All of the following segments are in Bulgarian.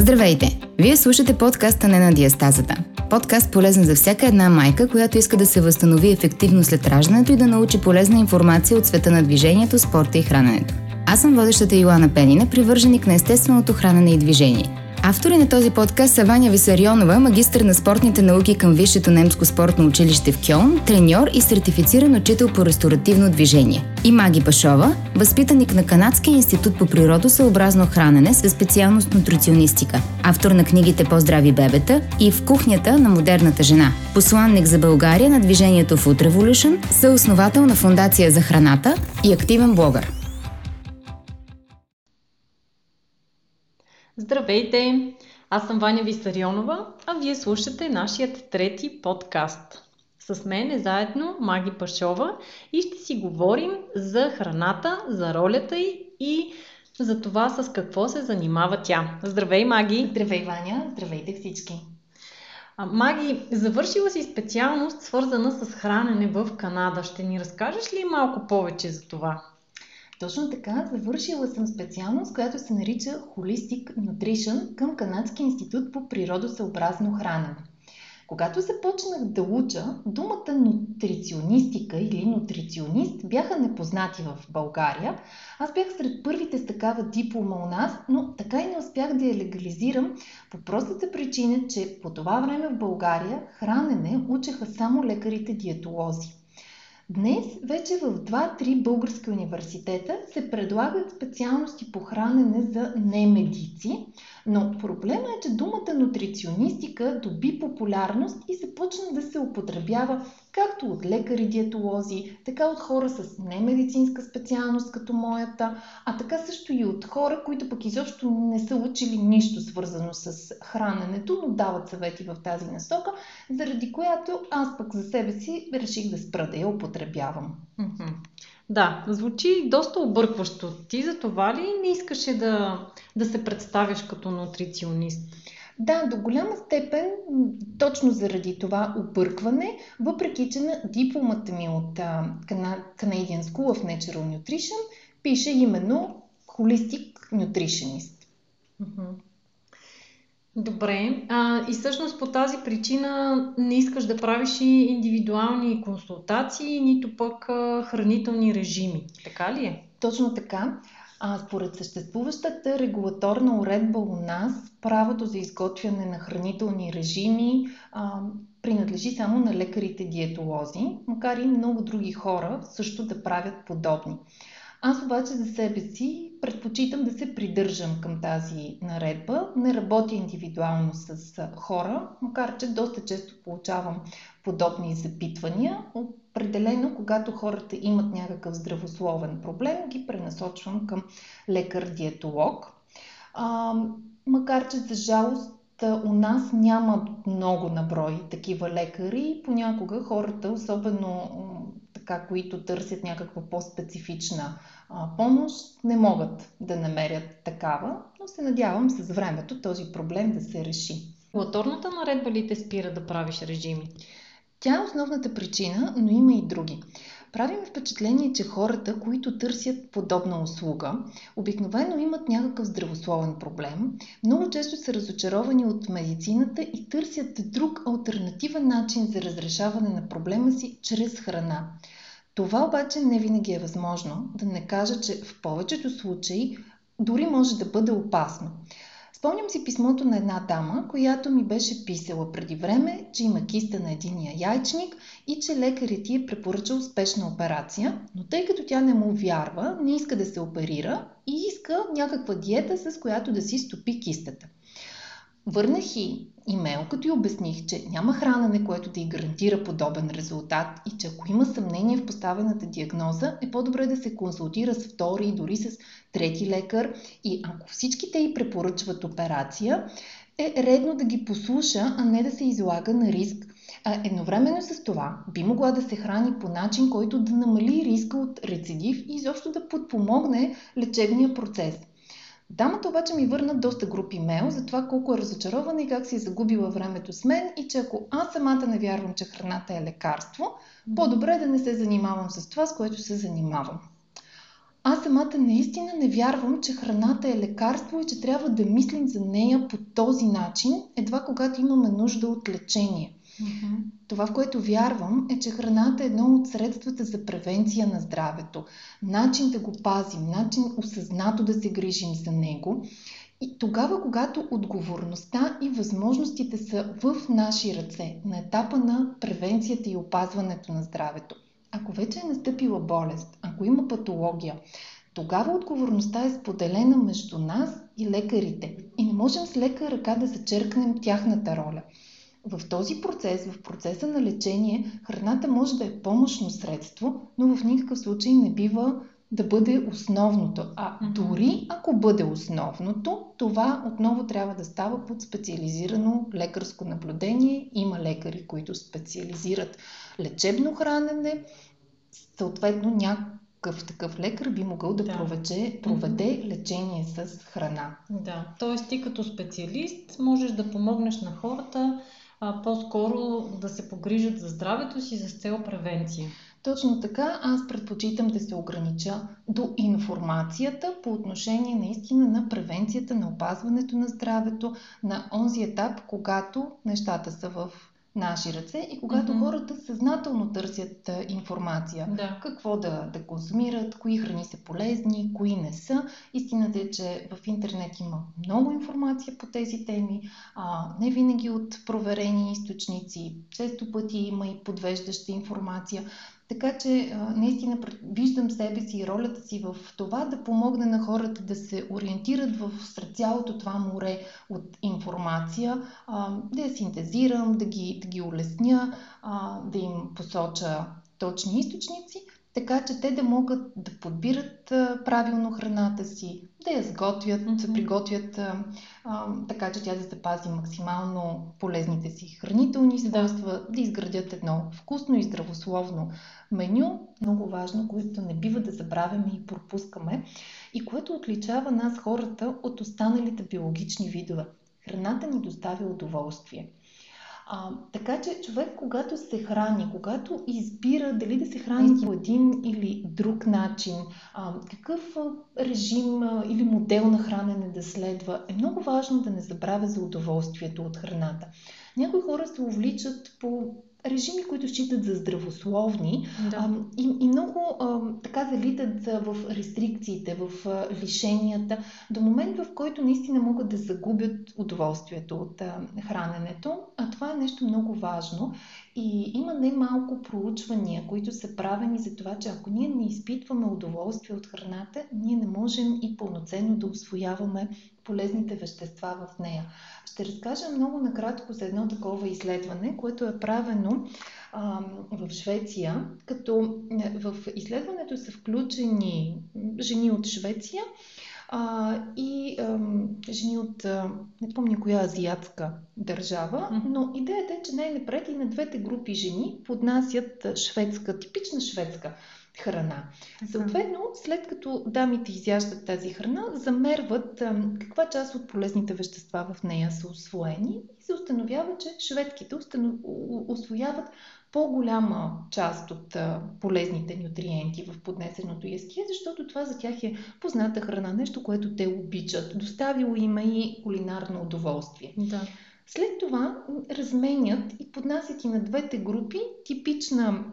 Здравейте! Вие слушате подкаста Не на диастазата. Подкаст полезен за всяка една майка, която иска да се възстанови ефективно след раждането и да научи полезна информация от света на движението, спорта и храненето. Аз съм водещата Йоана Пенина, привърженик на естественото хранене и движение – Автори на този подкаст са Ваня Висарионова, магистър на спортните науки към Висшето немско спортно училище в Кьон, треньор и сертифициран учител по ресторативно движение. И Маги Пашова, възпитаник на Канадския институт по природосъобразно хранене със специалност нутриционистика, автор на книгите По-здрави бебета и В кухнята на модерната жена, посланник за България на движението Food Revolution, съосновател на Фундация за храната и активен блогър. Здравейте! Аз съм Ваня Висарионова, а вие слушате нашият трети подкаст. С мен е заедно Маги Пашова и ще си говорим за храната, за ролята й и за това с какво се занимава тя. Здравей, Маги! Здравей, Ваня! Здравейте всички! Маги, завършила си специалност, свързана с хранене в Канада. Ще ни разкажеш ли малко повече за това? Точно така, завършила съм специалност, която се нарича Holistic Nutrition към Канадския институт по природосъобразно хранене. Когато започнах да уча, думата нутриционистика или нутриционист бяха непознати в България. Аз бях сред първите с такава диплома у нас, но така и не успях да я легализирам по простата причина, че по това време в България хранене учеха само лекарите диетолози. Днес вече в 2-3 български университета се предлагат специалности по хранене за немедици, но проблема е, че думата нутриционистика доби популярност и започна да се употребява както от лекари-диетолози, така от хора с немедицинска специалност като моята, а така също и от хора, които пък изобщо не са учили нищо свързано с храненето, но дават съвети в тази насока, заради която аз пък за себе си реших да спра да я употребявам. Да, звучи доста объркващо. Ти за това ли не искаше да, да се представяш като нутриционист? Да, до голяма степен, точно заради това объркване, въпреки че на дипломата ми от Canadian School of Natural Nutrition пише именно Holistic Nutritionist. Добре. А, и всъщност по тази причина не искаш да правиш и индивидуални консултации, нито пък а, хранителни режими. Така ли е? Точно така. А според съществуващата регулаторна уредба у нас, правото за изготвяне на хранителни режими а, принадлежи само на лекарите-диетолози, макар и много други хора също да правят подобни. Аз обаче за себе си предпочитам да се придържам към тази наредба. Не работя индивидуално с хора, макар че доста често получавам подобни запитвания. Определено, когато хората имат някакъв здравословен проблем, ги пренасочвам към лекар-диетолог. А, макар че за жалост у нас няма много наброй такива лекари. Понякога хората, особено така, които търсят някаква по-специфична а, помощ, не могат да намерят такава, но се надявам с времето този проблем да се реши. Латорната наредба ли те спира да правиш режими? Тя е основната причина, но има и други. Правим впечатление, че хората, които търсят подобна услуга, обикновено имат някакъв здравословен проблем, много често са разочаровани от медицината и търсят друг альтернативен начин за разрешаване на проблема си чрез храна. Това обаче не винаги е възможно, да не кажа, че в повечето случаи дори може да бъде опасно. Спомням си писмото на една дама, която ми беше писала преди време, че има киста на единия яйчник и че лекарят ти е препоръчал успешна операция, но тъй като тя не му вярва, не иска да се оперира и иска някаква диета, с която да си стопи кистата. Върнах и имейл, като й обясних, че няма хранене, което да й гарантира подобен резултат и че ако има съмнение в поставената диагноза, е по-добре да се консултира с втори и дори с трети лекар и ако всички те й препоръчват операция, е редно да ги послуша, а не да се излага на риск. А едновременно с това би могла да се храни по начин, който да намали риска от рецидив и изобщо да подпомогне лечебния процес. Дамата обаче ми върна доста групи имейл за това колко е разочарована и как си е загубила времето с мен и че ако аз самата не вярвам, че храната е лекарство, по-добре е да не се занимавам с това, с което се занимавам. аз самата наистина не вярвам, че храната е лекарство и че трябва да мислим за нея по този начин, едва когато имаме нужда от лечение. Това, в което вярвам, е, че храната е едно от средствата за превенция на здравето. Начин да го пазим, начин осъзнато да се грижим за него. И тогава, когато отговорността и възможностите са в наши ръце, на етапа на превенцията и опазването на здравето, ако вече е настъпила болест, ако има патология, тогава отговорността е споделена между нас и лекарите. И не можем с лека ръка да зачеркнем тяхната роля. В този процес, в процеса на лечение, храната може да е помощно средство, но в никакъв случай не бива да бъде основното. А дори ако бъде основното, това отново трябва да става под специализирано лекарско наблюдение. Има лекари, които специализират лечебно хранене. Съответно, някакъв такъв лекар би могъл да, да. Проведе, проведе лечение с храна. Да, т.е. ти като специалист можеш да помогнеш на хората а, по-скоро да се погрижат за здравето си за цел превенция. Точно така, аз предпочитам да се огранича до информацията по отношение наистина на превенцията, на опазването на здравето, на онзи етап, когато нещата са в наши ръце и когато mm-hmm. хората съзнателно търсят информация. Да. Какво да, да консумират, кои храни са полезни, кои не са. Истината е, че в интернет има много информация по тези теми, а, не винаги от проверени източници. Често пъти има и подвеждаща информация. Така че наистина виждам себе си и ролята си в това да помогна на хората да се ориентират в сред цялото това море от информация, да я синтезирам, да ги, да ги улесня, да им посоча точни източници, така че те да могат да подбират правилно храната си, да я сготвят, mm-hmm. да приготвят а, а, така, че тя да запази максимално полезните си хранителни свойства, да. да изградят едно вкусно и здравословно меню, много важно, което не бива да забравяме и пропускаме и което отличава нас хората от останалите биологични видове. Храната ни доставя удоволствие. А, така че човек, когато се храни, когато избира дали да се храни по един или друг начин, а, какъв режим а, или модел на хранене да следва, е много важно да не забравя за удоволствието от храната. Някои хора се увличат по режими, които считат за здравословни да. а, и, и много а, така залитат в рестрикциите, в а, лишенията, до момент в който наистина могат да загубят удоволствието от а, храненето. А това е нещо много важно и има немалко проучвания, които са правени за това, че ако ние не изпитваме удоволствие от храната, ние не можем и пълноценно да освояваме полезните вещества в нея. Ще разкажа много накратко за едно такова изследване, което е правено а, в Швеция, като е, в изследването са включени жени от Швеция а, и а, жени от, а, не помня коя азиатска държава, но идеята е, че най-напред и на двете групи жени поднасят шведска, типична шведска храна. Съответно, след като дамите изяждат тази храна, замерват а, каква част от полезните вещества в нея са освоени и се установява, че шведките освояват по-голяма част от а, полезните нутриенти в поднесеното ястие, защото това за тях е позната храна, нещо, което те обичат. Доставило има и кулинарно удоволствие. Да. След това разменят и поднасят и на двете групи типична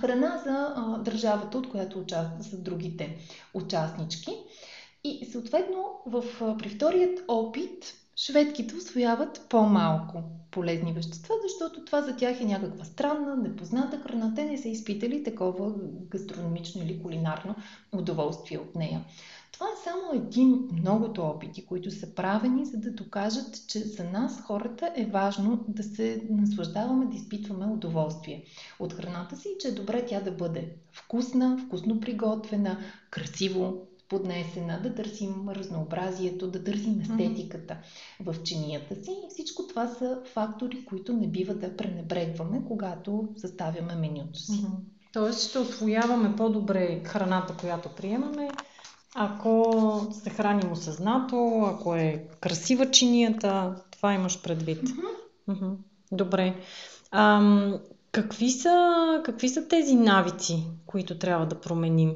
храна за а, държавата, от която участват са другите участнички. И съответно в, при вторият опит шведките освояват по-малко полезни вещества, защото това за тях е някаква странна, непозната храна. Те не са изпитали такова гастрономично или кулинарно удоволствие от нея. Това е само един от многото опити, които са правени, за да докажат, че за нас хората е важно да се наслаждаваме, да изпитваме удоволствие от храната си и че е добре тя да бъде вкусна, вкусно приготвена, красиво поднесена, да търсим разнообразието, да търсим естетиката mm-hmm. в чинията си. Всичко това са фактори, които не бива да пренебрегваме, когато съставяме менюто си. Mm-hmm. Тоест ще освояваме по-добре храната, която приемаме, ако се храним осъзнато, ако е красива чинията, това имаш предвид. Mm-hmm. Добре. Ам, какви, са, какви са тези навици, които трябва да променим?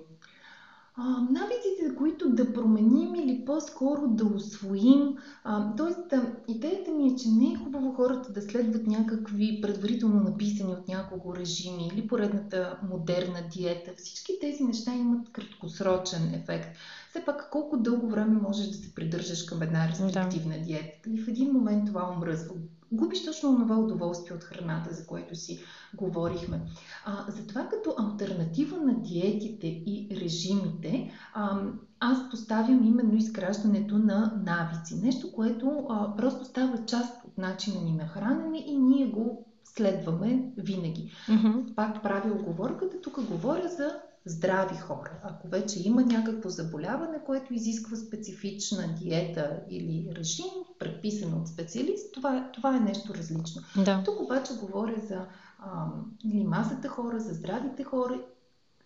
а, навиците, които да променим или по-скоро да освоим. А, тоест, идеята ми е, че не е хубаво хората да следват някакви предварително написани от някого режими или поредната модерна диета. Всички тези неща имат краткосрочен ефект. Все пак, колко дълго време можеш да се придържаш към една рестриктивна да. диета? И в един момент това омръзва губиш точно това удоволствие от храната, за което си говорихме. А, затова като альтернатива на диетите и режимите, а, аз поставям именно изграждането на навици. Нещо, което а, просто става част от начина ни на хранене и ние го следваме винаги. Mm-hmm. Пак правя оговорката, тук говоря за здрави хора. Ако вече има някакво заболяване, което изисква специфична диета или режим, предписан от специалист, това, това е нещо различно. Да. Тук обаче говоря за а, масата хора, за здравите хора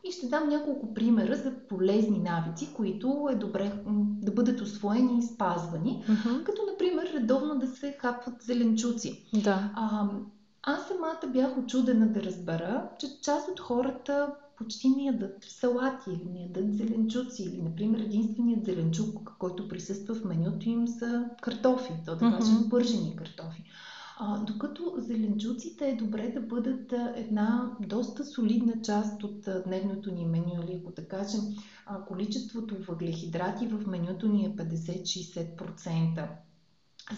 и ще дам няколко примера за полезни навици, които е добре да бъдат освоени и спазвани, uh-huh. като например редовно да се хапват зеленчуци. Да. А, аз самата бях очудена да разбера, че част от хората почти не ядат салати или не ядат зеленчуци. Или, например, единственият зеленчук, който присъства в менюто им са картофи, то да кажем mm-hmm. пържени картофи. А, докато зеленчуците е добре да бъдат една доста солидна част от дневното ни меню, или ако да кажем, а, количеството въглехидрати в менюто ни е 50-60%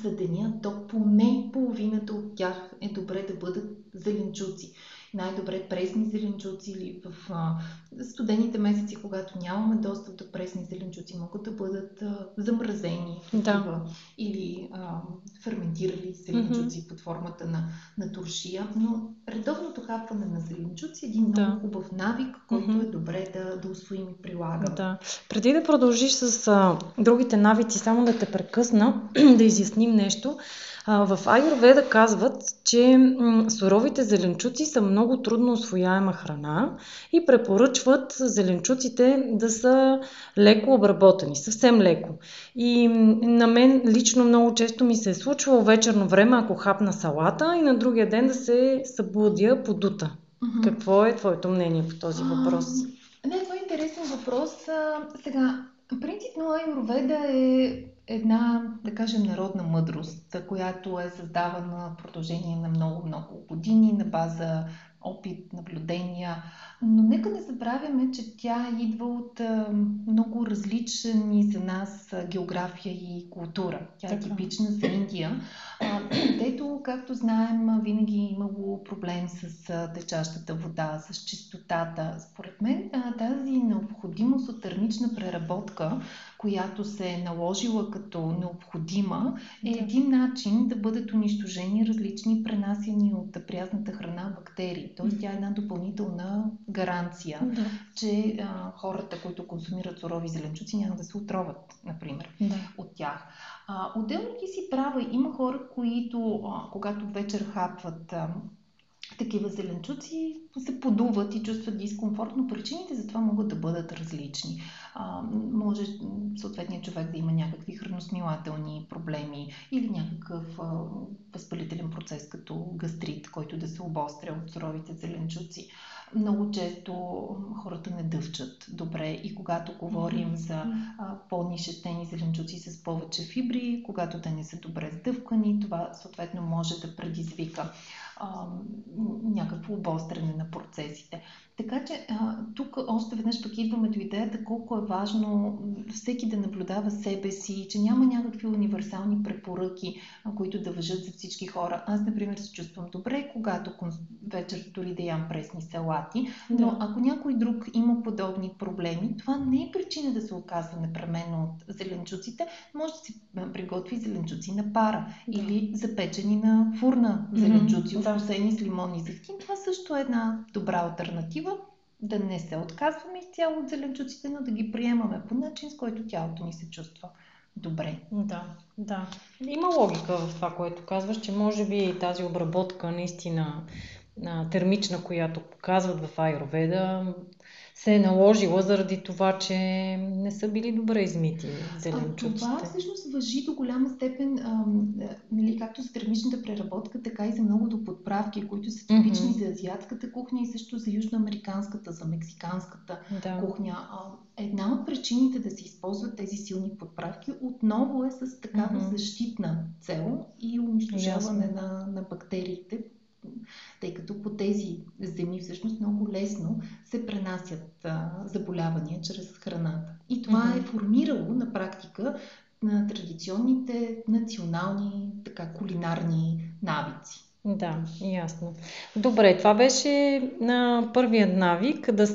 за деня, то поне половината от тях е добре да бъдат зеленчуци най-добре пресни зеленчуци или в а, студените месеци, когато нямаме достъп до пресни зеленчуци, могат да бъдат а, замразени да. или а, ферментирали зеленчуци mm-hmm. под формата на, на туршия. Но редовното хапване на зеленчуци е един да. много хубав навик, който mm-hmm. е добре да, да усвоим и прилагаме. Да. Преди да продължиш с а, другите навици, само да те прекъсна, да изясним нещо. В Аюрведа казват, че суровите зеленчуци са много трудно освояема храна и препоръчват зеленчуците да са леко обработени, съвсем леко. И на мен лично много често ми се е случвало вечерно време, ако хапна салата и на другия ден да се събудя подута. Mm-hmm. Какво е твоето мнение по този въпрос? А, не, това е интересен въпрос. А, сега, принципно Аюрведа е една, да кажем, народна мъдрост, която е създавана в продължение на много-много години на база опит, наблюдения. Но нека не забравяме, че тя идва от много различни за нас география и култура. Тя е типична за Индия, където, както знаем, винаги е имало проблем с течащата вода, с чистотата. Според мен тази необходимост от термична преработка която се е наложила като необходима, е един начин да бъдат унищожени различни пренасени от прязната храна бактерии. Тоест тя е една допълнителна гаранция, да. че а, хората, които консумират сурови зеленчуци, няма да се отроват, например, да. от тях. А, отделно ти си права, има хора, които, а, когато вечер хапват а, такива зеленчуци се подуват и чувстват дискомфорт, но причините за това могат да бъдат различни. А, може съответният човек да има някакви храносмилателни проблеми или някакъв а, възпалителен процес като гастрит, който да се обостря от суровите зеленчуци. Много често хората не дъвчат добре и когато говорим за а, по-нишестени зеленчуци с повече фибри, когато те не са добре сдъвкани, това съответно може да предизвика а, някакво обостряне на процесите. Така че а, тук още веднъж пък идваме до идеята колко е важно всеки да наблюдава себе си, че няма някакви универсални препоръки, а, които да въжат за всички хора. Аз, например, се чувствам добре, когато вечер дори да ям пресни салати, но да. ако някой друг има подобни проблеми, това не е причина да се оказва непременно от зеленчуците. Може да си приготви зеленчуци на пара да. или запечени на фурна зеленчуци, mm-hmm, вкусени да. с лимон и. Това също е една добра альтернатива да не се отказваме изцяло от зеленчуците, но да ги приемаме по начин, с който тялото ни се чувства добре. Да, да. Има логика в това, което казваш, че може би тази обработка наистина термична, която показват в Айроведа, се е наложила заради това, че не са били добре измити зеленчуците. А това всъщност въжи до голяма степен, ам, нали, как както за термичната преработка, така и за многото подправки, които са типични mm-hmm. за азиатската кухня и също за южноамериканската, за мексиканската да. кухня. Една от причините да се използват тези силни подправки отново е с такава mm-hmm. защитна цел и унищожаване на, на бактериите, тъй като по тези земи всъщност много лесно се пренасят заболявания чрез храната. И това mm-hmm. е формирало на практика на традиционните национални така, кулинарни навици. Да, ясно. Добре, това беше на първият навик да,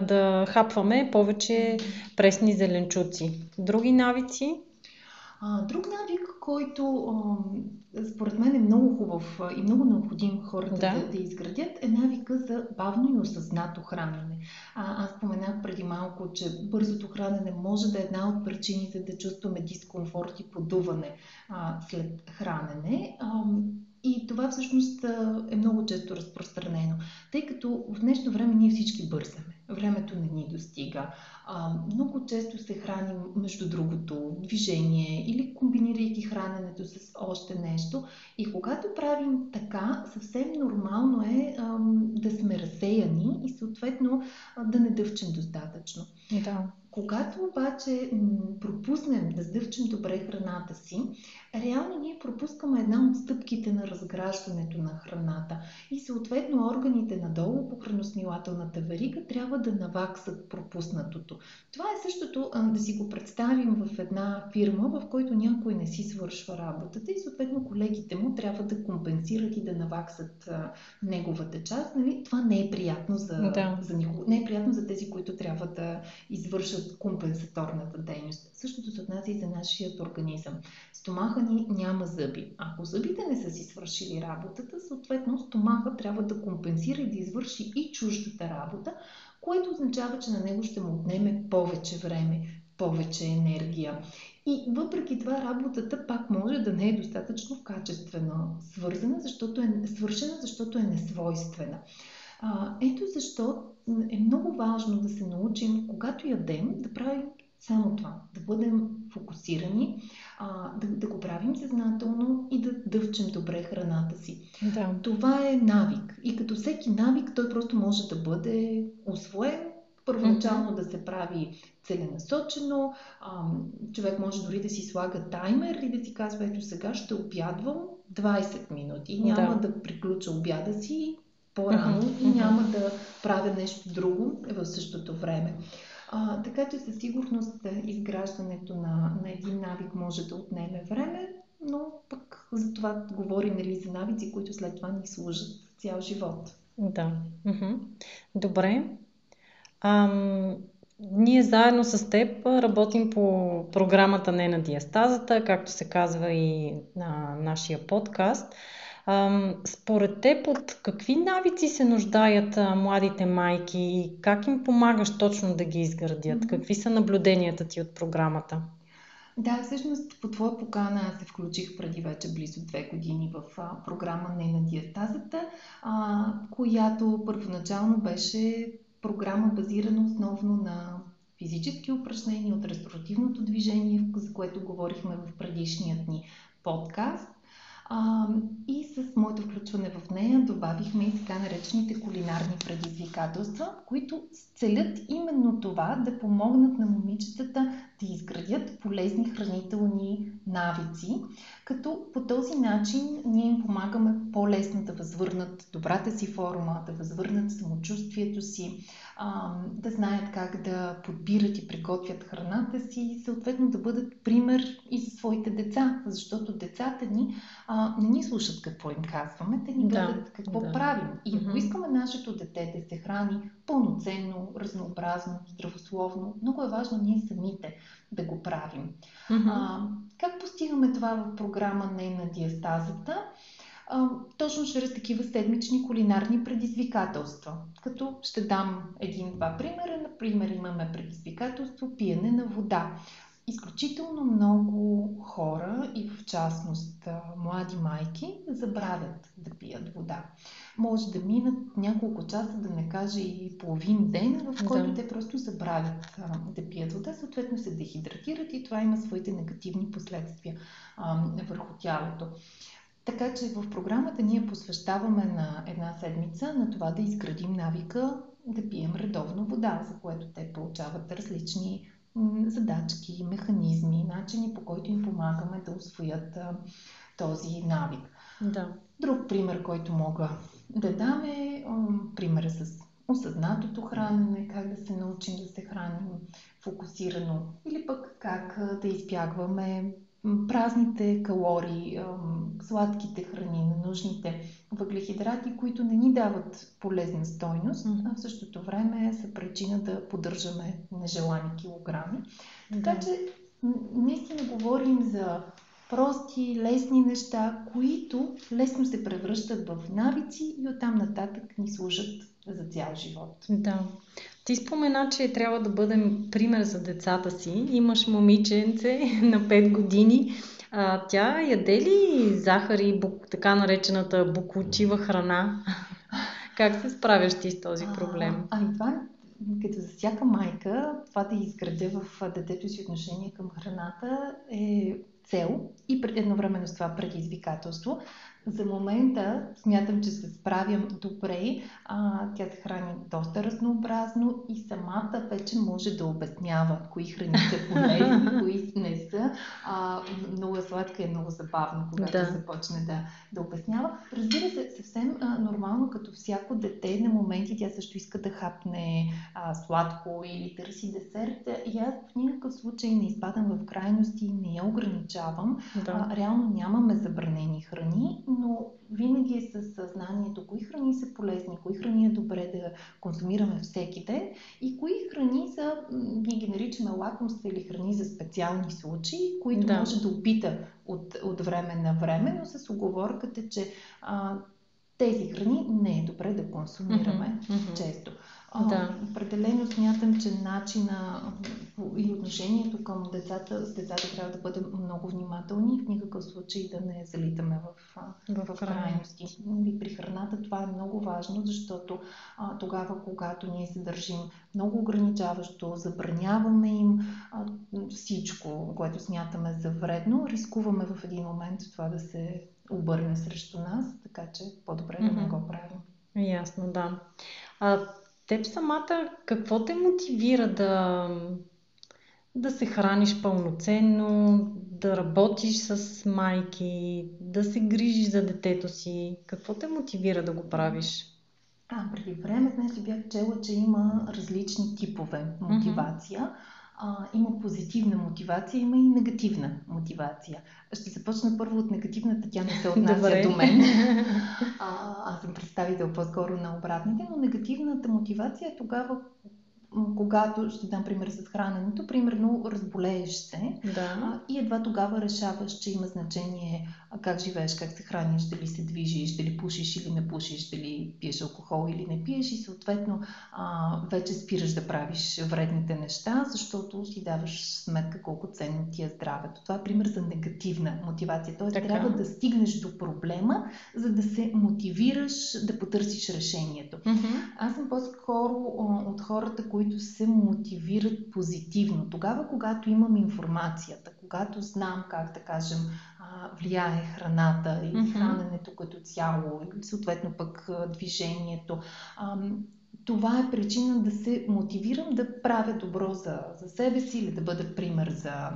да хапваме повече пресни зеленчуци. Други навици? А, друг навик, който а, според мен е много хубав и много необходим хората да. Да, да изградят, е навика за бавно и осъзнато хранене. А, аз споменах преди малко, че бързото хранене може да е една от причините да чувстваме дискомфорт и подуване а, след хранене. А, и това всъщност е много често разпространено, тъй като в днешно време ние всички бързаме. Времето не ни достига. Много често се храним, между другото, движение или комбинирайки храненето с още нещо. И когато правим така, съвсем нормално е да сме разсеяни и съответно да не дъвчем достатъчно. Да. Когато обаче пропуснем да сдъвчем добре храната си, реално ние пропускаме една от стъпките на разграждането на храната и съответно органите надолу по храносмилателната верига трябва да наваксат пропуснатото. Това е същото да си го представим в една фирма, в който някой не си свършва работата и съответно колегите му трябва да компенсират и да наваксат неговата част. Нали? Това не е приятно за, да. за никого. Не е приятно за тези, които трябва да извършат компенсаторната дейност. Същото се отнася и за нашия организъм. Стомаха ни няма зъби. Ако зъбите не са си свършили работата, съответно стомаха трябва да компенсира и да извърши и чуждата работа, което означава, че на него ще му отнеме повече време, повече енергия. И въпреки това работата пак може да не е достатъчно качествено свързана, защото е, свършена, защото е несвойствена. А, ето защо е много важно да се научим, когато ядем, да правим само това. Да бъдем фокусирани, а, да, да го правим съзнателно и да дъвчем добре храната си. Да. Това е навик. И като всеки навик, той просто може да бъде освоен, първоначално да се прави целенасочено. А, човек може дори да си слага таймер и да си казва, ето сега ще обядвам 20 минути. Няма да, да приключа обяда си по-рано mm-hmm. и няма да правя нещо друго в същото време. А, така че със сигурност изграждането на, на един навик може да отнеме време, но пък за това говорим нали, за навици, които след това ни служат цял живот. Да. Добре. Ам, ние заедно с теб работим по програмата Не на диастазата, както се казва и на нашия подкаст. Според теб от какви навици се нуждаят младите майки и как им помагаш точно да ги изградят? Какви са наблюденията ти от програмата? Да, всъщност по твоя покана се включих преди вече близо две години в а, програма Не на диастазата, а, която първоначално беше програма базирана основно на физически упражнения от ресторативното движение, за което говорихме в предишният ни подкаст. А, и с моето включване в нея добавихме и така наречените кулинарни предизвикателства, които целят именно това да помогнат на момичетата да изградят полезни хранителни навици, като по този начин ние им помагаме по-лесно да възвърнат добрата си форма, да възвърнат самочувствието си, да знаят как да подбират и приготвят храната си и съответно да бъдат пример и за своите деца, защото децата ни не ни слушат какво им казваме, те ни гледат да, какво да. правим. И ако искаме нашето дете да се храни пълноценно, разнообразно, здравословно, много е важно ние самите да го правим. Mm-hmm. А, как постигаме това в програма Не на диастазата? А, точно чрез такива седмични кулинарни предизвикателства. Като ще дам един-два примера. Например, имаме предизвикателство пиене на вода. Изключително много хора и в частност млади майки забравят да пият вода. Може да минат няколко часа, да не каже и половин ден, в който да. те просто забравят а, да пият вода, съответно се дехидратират и това има своите негативни последствия а, върху тялото. Така че в програмата ние посвещаваме на една седмица на това да изградим навика да пием редовно вода, за което те получават различни задачки, механизми, начини по които им помагаме да освоят а, този навик. Да. Друг пример, който мога да дам е примера с осъзнатото хранене, как да се научим да се храним фокусирано или пък как да избягваме празните калории, сладките храни, ненужните въглехидрати, които не ни дават полезна стойност, а в същото време са причина да поддържаме нежелани килограми. Така че наистина говорим за прости, лесни неща, които лесно се превръщат в навици и оттам нататък ни служат за цял живот. Да. Ти спомена, че трябва да бъдем пример за децата си. Имаш момиченце на 5 години. А, тя яде ли захар и бук, така наречената буклучива храна? как се справяш ти с този проблем? А, ами това като за всяка майка, това да изградя в детето си отношение към храната е цел и едновременно с това предизвикателство. За момента смятам, че се справям добре. А, тя се храни доста разнообразно и самата вече може да обяснява кои храни са полезни, кои не са. А, много е сладка и е много забавно, когато да. започне да, да обяснява. Разбира се, съвсем а, нормално, като всяко дете на моменти тя също иска да хапне а, сладко или търси десерт. И аз в никакъв случай не изпадам в крайности, не я ограничавам. Да. А, реално нямаме забранени храни, но винаги е със съзнанието кои храни са полезни, кои храни е добре да консумираме всеки ден и кои храни са, ние ги наричаме лакомства или храни за специални случаи, които да. може да опита от, от време на време, но с оговорката, че а, тези храни не е добре да консумираме mm-hmm. често. Да. Определено смятам, че начина и отношението към децата, с децата трябва да бъдем много внимателни, в никакъв случай да не залитаме в, в, в крайности. И при храната това е много важно, защото а, тогава, когато ние се държим много ограничаващо, забраняваме им а, всичко, което смятаме за вредно, рискуваме в един момент това да се обърне срещу нас, така че по-добре mm-hmm. да не го правим. Ясно, да. А, теб самата какво те мотивира да, да се храниш пълноценно, да работиш с майки, да се грижиш за детето си? Какво те мотивира да го правиш? А, преди време, знаеш бях чела, че има различни типове мотивация. Mm-hmm а, има позитивна мотивация, има и негативна мотивация. Ще започна първо от негативната, тя не се отнася Добре. до мен. А, аз съм представител по-скоро на обратните, но негативната мотивация е тогава, когато, ще дам пример с храненето, примерно разболееш се да. и едва тогава решаваш, че има значение как живееш, как се храниш, дали се движиш, дали пушиш или не пушиш, дали пиеш алкохол или не пиеш и съответно а, вече спираш да правиш вредните неща, защото си даваш сметка колко ценно ти е здравето. Това е пример за негативна мотивация. Тоест така. трябва да стигнеш до проблема, за да се мотивираш да потърсиш решението. Mm-hmm. Аз съм по-скоро от хората, които се мотивират позитивно. Тогава, когато имам информацията, когато знам как да кажем, влияе храната и mm-hmm. храненето като цяло, и съответно пък движението. Това е причина да се мотивирам да правя добро за, за себе си или да бъда пример за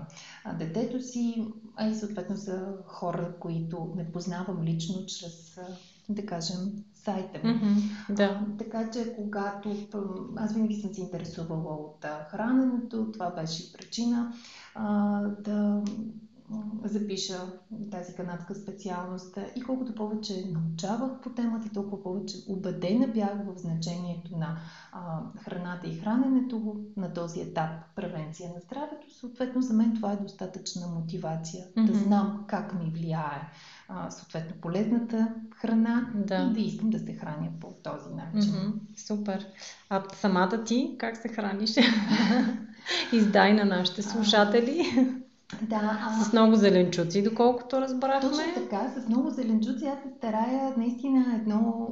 детето си, а и съответно за хора, които не познавам лично чрез, да кажем, сайта ми. Mm-hmm, да. А, така че, когато аз винаги съм се интересувала от храненето, това беше причина а, да запиша тази канадска специалност. И колкото повече научавах по темата, толкова повече убедена бях в значението на а, храната и храненето на този етап превенция на здравето. Съответно, за мен това е достатъчна мотивация mm-hmm. да знам как ми влияе а, съответно полезната храна да. и да искам да се храня по този начин. Mm-hmm. Супер. А самата ти как се храниш? Издай на нашите слушатели. Да, а... С много зеленчуци, доколкото разбрахме. Точно така, с много зеленчуци. Аз се старая наистина едно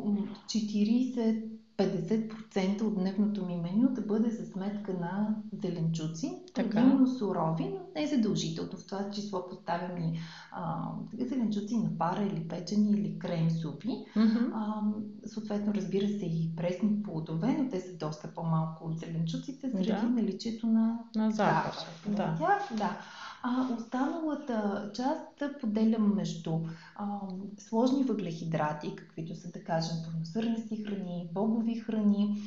40 50% от дневното ми меню да бъде за сметка на зеленчуци, предимно сурови, но не задължително. В това число поставям и а, зеленчуци на пара или печени или крем супи. А, съответно, разбира се, и пресни плодове, но те са доста по-малко от зеленчуците, заради Да. наличието на На захар. Да. Да. А останалата част поделям между а, сложни въглехидрати, каквито са, да кажем, пълносърнести храни, бобови храни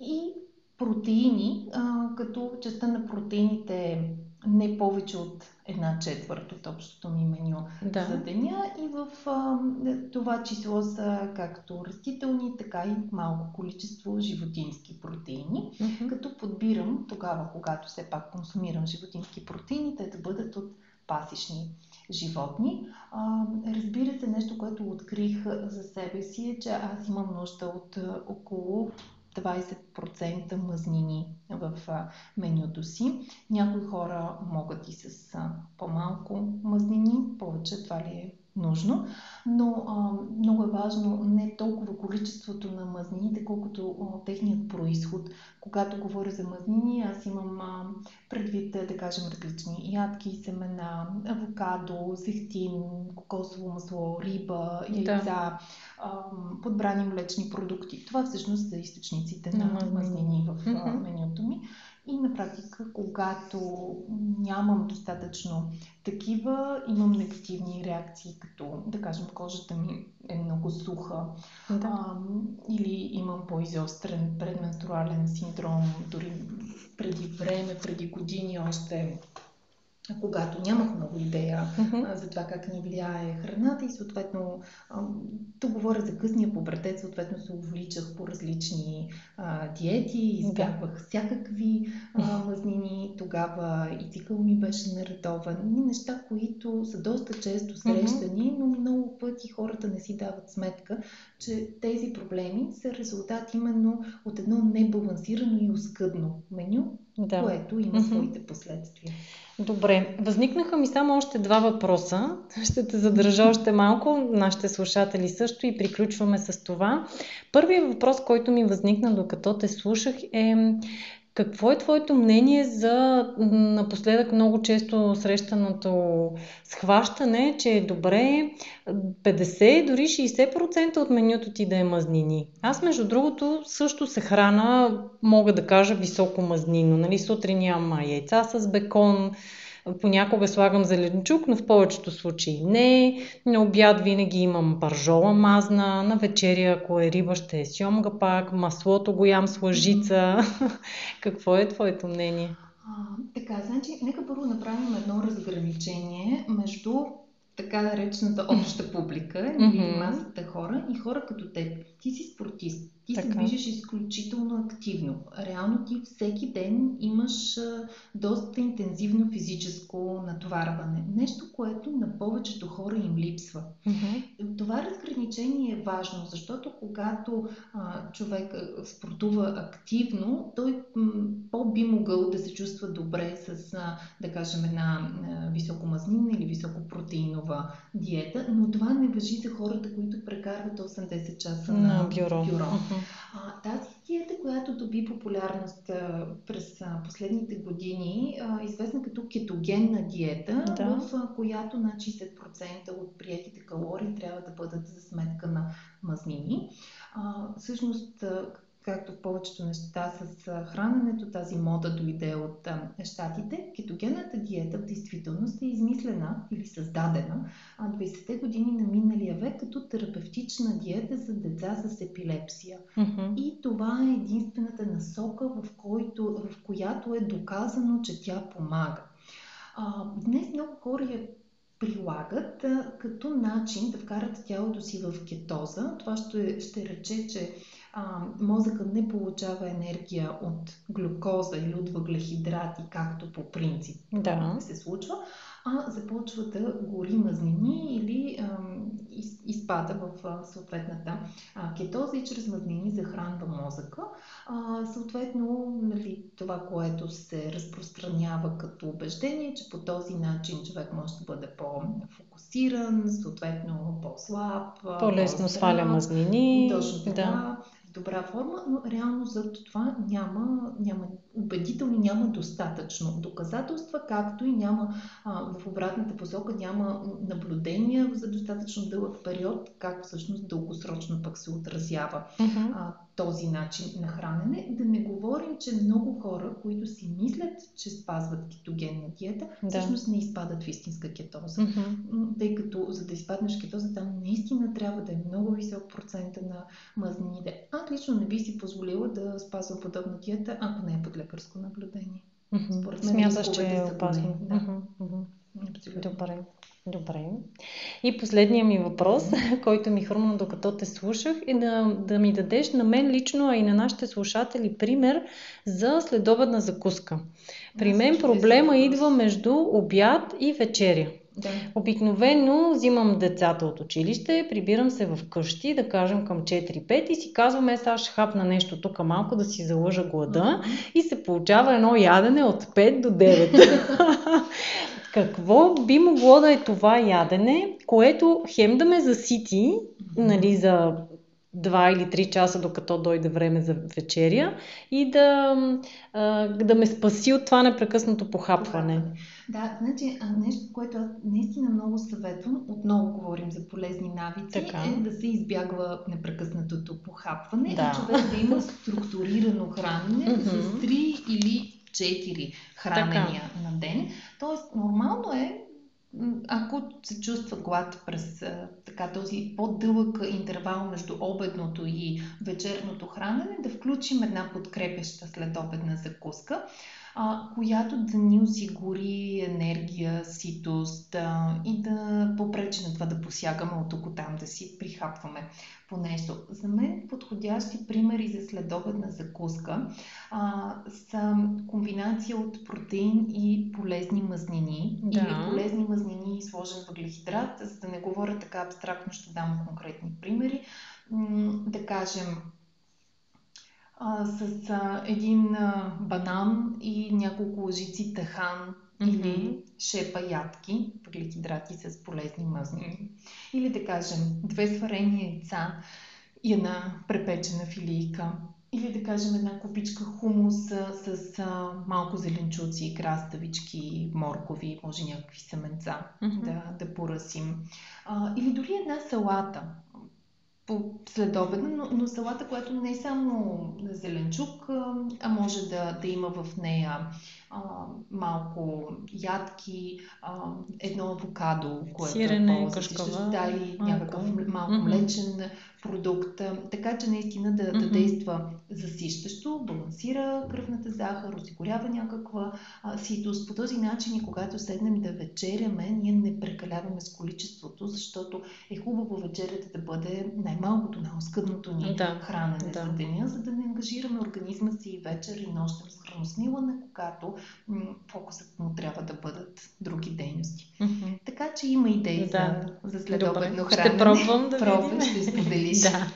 и протеини, а, като частта на протеините не повече от една четвърт от общото ми меню за Да. деня и в а, това число са както растителни, така и малко количество животински протеини Мгм. като подбирам тогава, когато все пак консумирам животински протеини, те да бъдат от пасишни животни. А, разбира се, нещо, което открих за себе си е, че аз имам нужда от около 20% мазнини в менюто си. Някои хора могат и с по-малко мазнини, повече това ли е нужно, но а, много е важно не толкова количеството на мазнините, колкото а, техният происход. Когато говоря за мазнини, аз имам а, предвид, да кажем, различни ядки, семена, авокадо, зехтин, кокосово масло, риба, Да. яйца, а, подбрани млечни продукти. Това всъщност са източниците На на мазнини. в а, менюто ми. И на практика, когато нямам достатъчно такива, имам негативни реакции, като, да кажем, кожата ми е много суха, Да. а, или имам по-изострен предменструален синдром, дори преди време, преди години още, когато нямах много идея а, за това как ни влияе храната и съответно, тук говоря за късния пубертет, съответно се увличах по различни а, диети, избягвах всякакви а, мазнини, тогава и цикъл ми беше нередовен, и неща, които са доста често срещани, но много пъти хората не си дават сметка, че тези проблеми са резултат именно от едно небалансирано и оскъдно меню, Да. което има своите последствия. Добре, възникнаха ми само още два въпроса. Ще те задържа още малко, нашите слушатели също и приключваме с това. Първият въпрос, който ми възникна докато те слушах е какво е твоето мнение за напоследък много често срещаното схващане, че е добре 50, дори 60% от менюто ти да е мазнини. Аз, между другото, също се храна, мога да кажа, високо мазнино. Нали, сутрин ям яйца с бекон, понякога слагам зеленчук, но в повечето случаи не. На обяд винаги имам пържола мазна, на вечеря, ако е риба, ще е сьомга пак, маслото го ям с лъжица. Какво е твоето мнение? А, така, значи, нека първо направим едно разграничение между така наречената обща публика или масата хора и хора като теб. Ти си спортист, ти се Така. движиш изключително активно. Реално ти всеки ден имаш доста интензивно физическо натоварване. Нещо, което на повечето хора им липсва. Това разграничение е важно, защото когато а, човек спортува активно, той м, по-би могъл да се чувства добре с, а, да кажем, една а, високомазнина или високопротеинова диета, но това не въжи за хората, които прекарват 80 часа на, На бюро. бюро. А, тази диета, която доби популярност през последните години, известна като кетогенна диета, Да. в която над 60% от приетите калории трябва да бъдат за сметка на мазнини. Всъщност, както в повечето неща с храненето, тази мода дойде от щатите. Кетогенната диета в действителност е измислена или създадена а, 20-те години на миналия век като терапевтична диета за деца с епилепсия. Мгм. И това е единствената насока, в, който, в която е доказано, че тя помага. А, днес много хора я прилагат а, като начин да вкарат тялото си в кетоза. Това ще, ще рече, че а, мозъка не получава енергия от глюкоза или от въглехидрати, както по принцип Да. се случва, а започва да гори мазнини или а, из, изпада в а, съответната а, кетоза и чрез мазнини захранва мозъка. А, съответно, нали, това, което се разпространява като убеждение, че по този начин човек може да бъде по-фокусиран, съответно по-слаб, По-лесно по-здрав. сваля мазнини. Точно така. Добра форма, но реално за това няма, няма убедителни, няма достатъчно доказателства, както и няма а, в обратната посока, няма наблюдения за достатъчно дълъг период, как всъщност дългосрочно пък се отразява uh-huh. а, този начин на хранене. Да не говорим, че много хора, които си мислят, че спазват кетогенна диета, да. всъщност не изпадат в истинска кетоза. Uh-huh. Тъй като за да изпаднеш кетоза, там наистина трябва да е много висок процент на мазнините. Аз лично не би си позволила да спазвам подобна диета, ако не е под лекарско наблюдение. Uh-huh. Според мен Смяташ, че е опасно. Да. Uh-huh. Добре. Добре. И последният ми въпрос, който ми хрумна докато те слушах, е да, да ми дадеш на мен лично, а и на нашите слушатели пример за следобедна закуска. При мен проблема идва между обяд и вечеря. Да. Обикновено взимам децата от училище, прибирам се в къщи, да кажем към 4-5 и си казвам, е, сега ще хапна нещо тук малко да си залъжа глада и се получава едно ядене от 5 до 9. Какво би могло да е това ядене, което хем да ме засити, нали, за 2 или 3 часа, докато дойде време за вечеря и да, да ме спаси от това непрекъснато похапване. Да, значи нещо, което аз наистина много съветвам, отново говорим за полезни навици, така. е да се избягва непрекъснатото похапване да. и човек да има структурирано хранене с 3 или 4 хранения така. на ден. Тоест, нормално е, ако се чувства глад през така, този по-дълъг интервал между обедното и вечерното хранене, да включим една подкрепеща следобедна закуска а, която да ни осигури енергия, ситост а, и да попречи на това да посягаме от тук там, да си прихапваме по нещо. За мен подходящи примери за следобедна закуска а, са комбинация от протеин и полезни мазнини. Да. Или полезни мазнини и сложен въглехидрат. За да не говоря така абстрактно, ще дам конкретни примери. Да кажем, а, с а, един а, банан и няколко лъжици тахан mm-hmm. или шепа ядки, въглехидрати с полезни мъзни. Или да кажем две сварени яйца и една препечена филийка. Или да кажем една купичка хумус с, а, малко зеленчуци, краставички, моркови, може някакви семенца mm-hmm. да, да поръсим. А, или дори една салата по следобедна, но, но салата, която не е само зеленчук, а може да, да има в нея малко ядки, а, едно авокадо, което Сирене, кашкава. Да, и някакъв малко mm-hmm. млечен продукт. Така че наистина да, mm-hmm. да действа засищащо, балансира кръвната захар, осигурява някаква а, ситост. По този начин и когато седнем да вечеряме, ние не прекаляваме с количеството, защото е хубаво вечерята да бъде най-малкото, най-оскъдното ни да. хранене да. за деня, за да не ангажираме организма си и вечер и нощем с храносмилане, когато фокусът му трябва да бъдат други дейности. Mm-hmm. Така че има идеи да. за, за следобедно хранене. Ще пробвам да Пробвам, ще споделиш. да.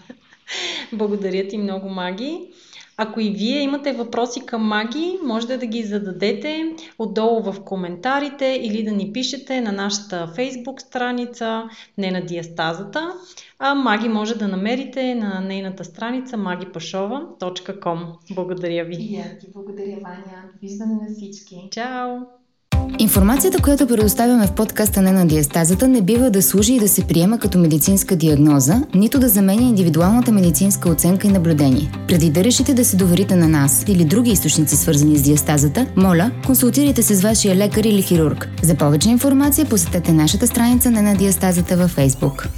Благодаря ти много, Маги. Ако и вие имате въпроси към Маги, можете да ги зададете отдолу в коментарите или да ни пишете на нашата фейсбук страница Не на диастазата. А Маги може да намерите на нейната страница magipashova.com. Благодаря ви. И аз ти благодаря, Ваня. Виждане на всички. Чао! Информацията, която предоставяме в подкаста Не на диастазата, не бива да служи и да се приема като медицинска диагноза, нито да заменя индивидуалната медицинска оценка и наблюдение. Преди да решите да се доверите на нас или други източници свързани с диастазата, моля, консултирайте се с вашия лекар или хирург. За повече информация посетете нашата страница Не на диастазата във Facebook.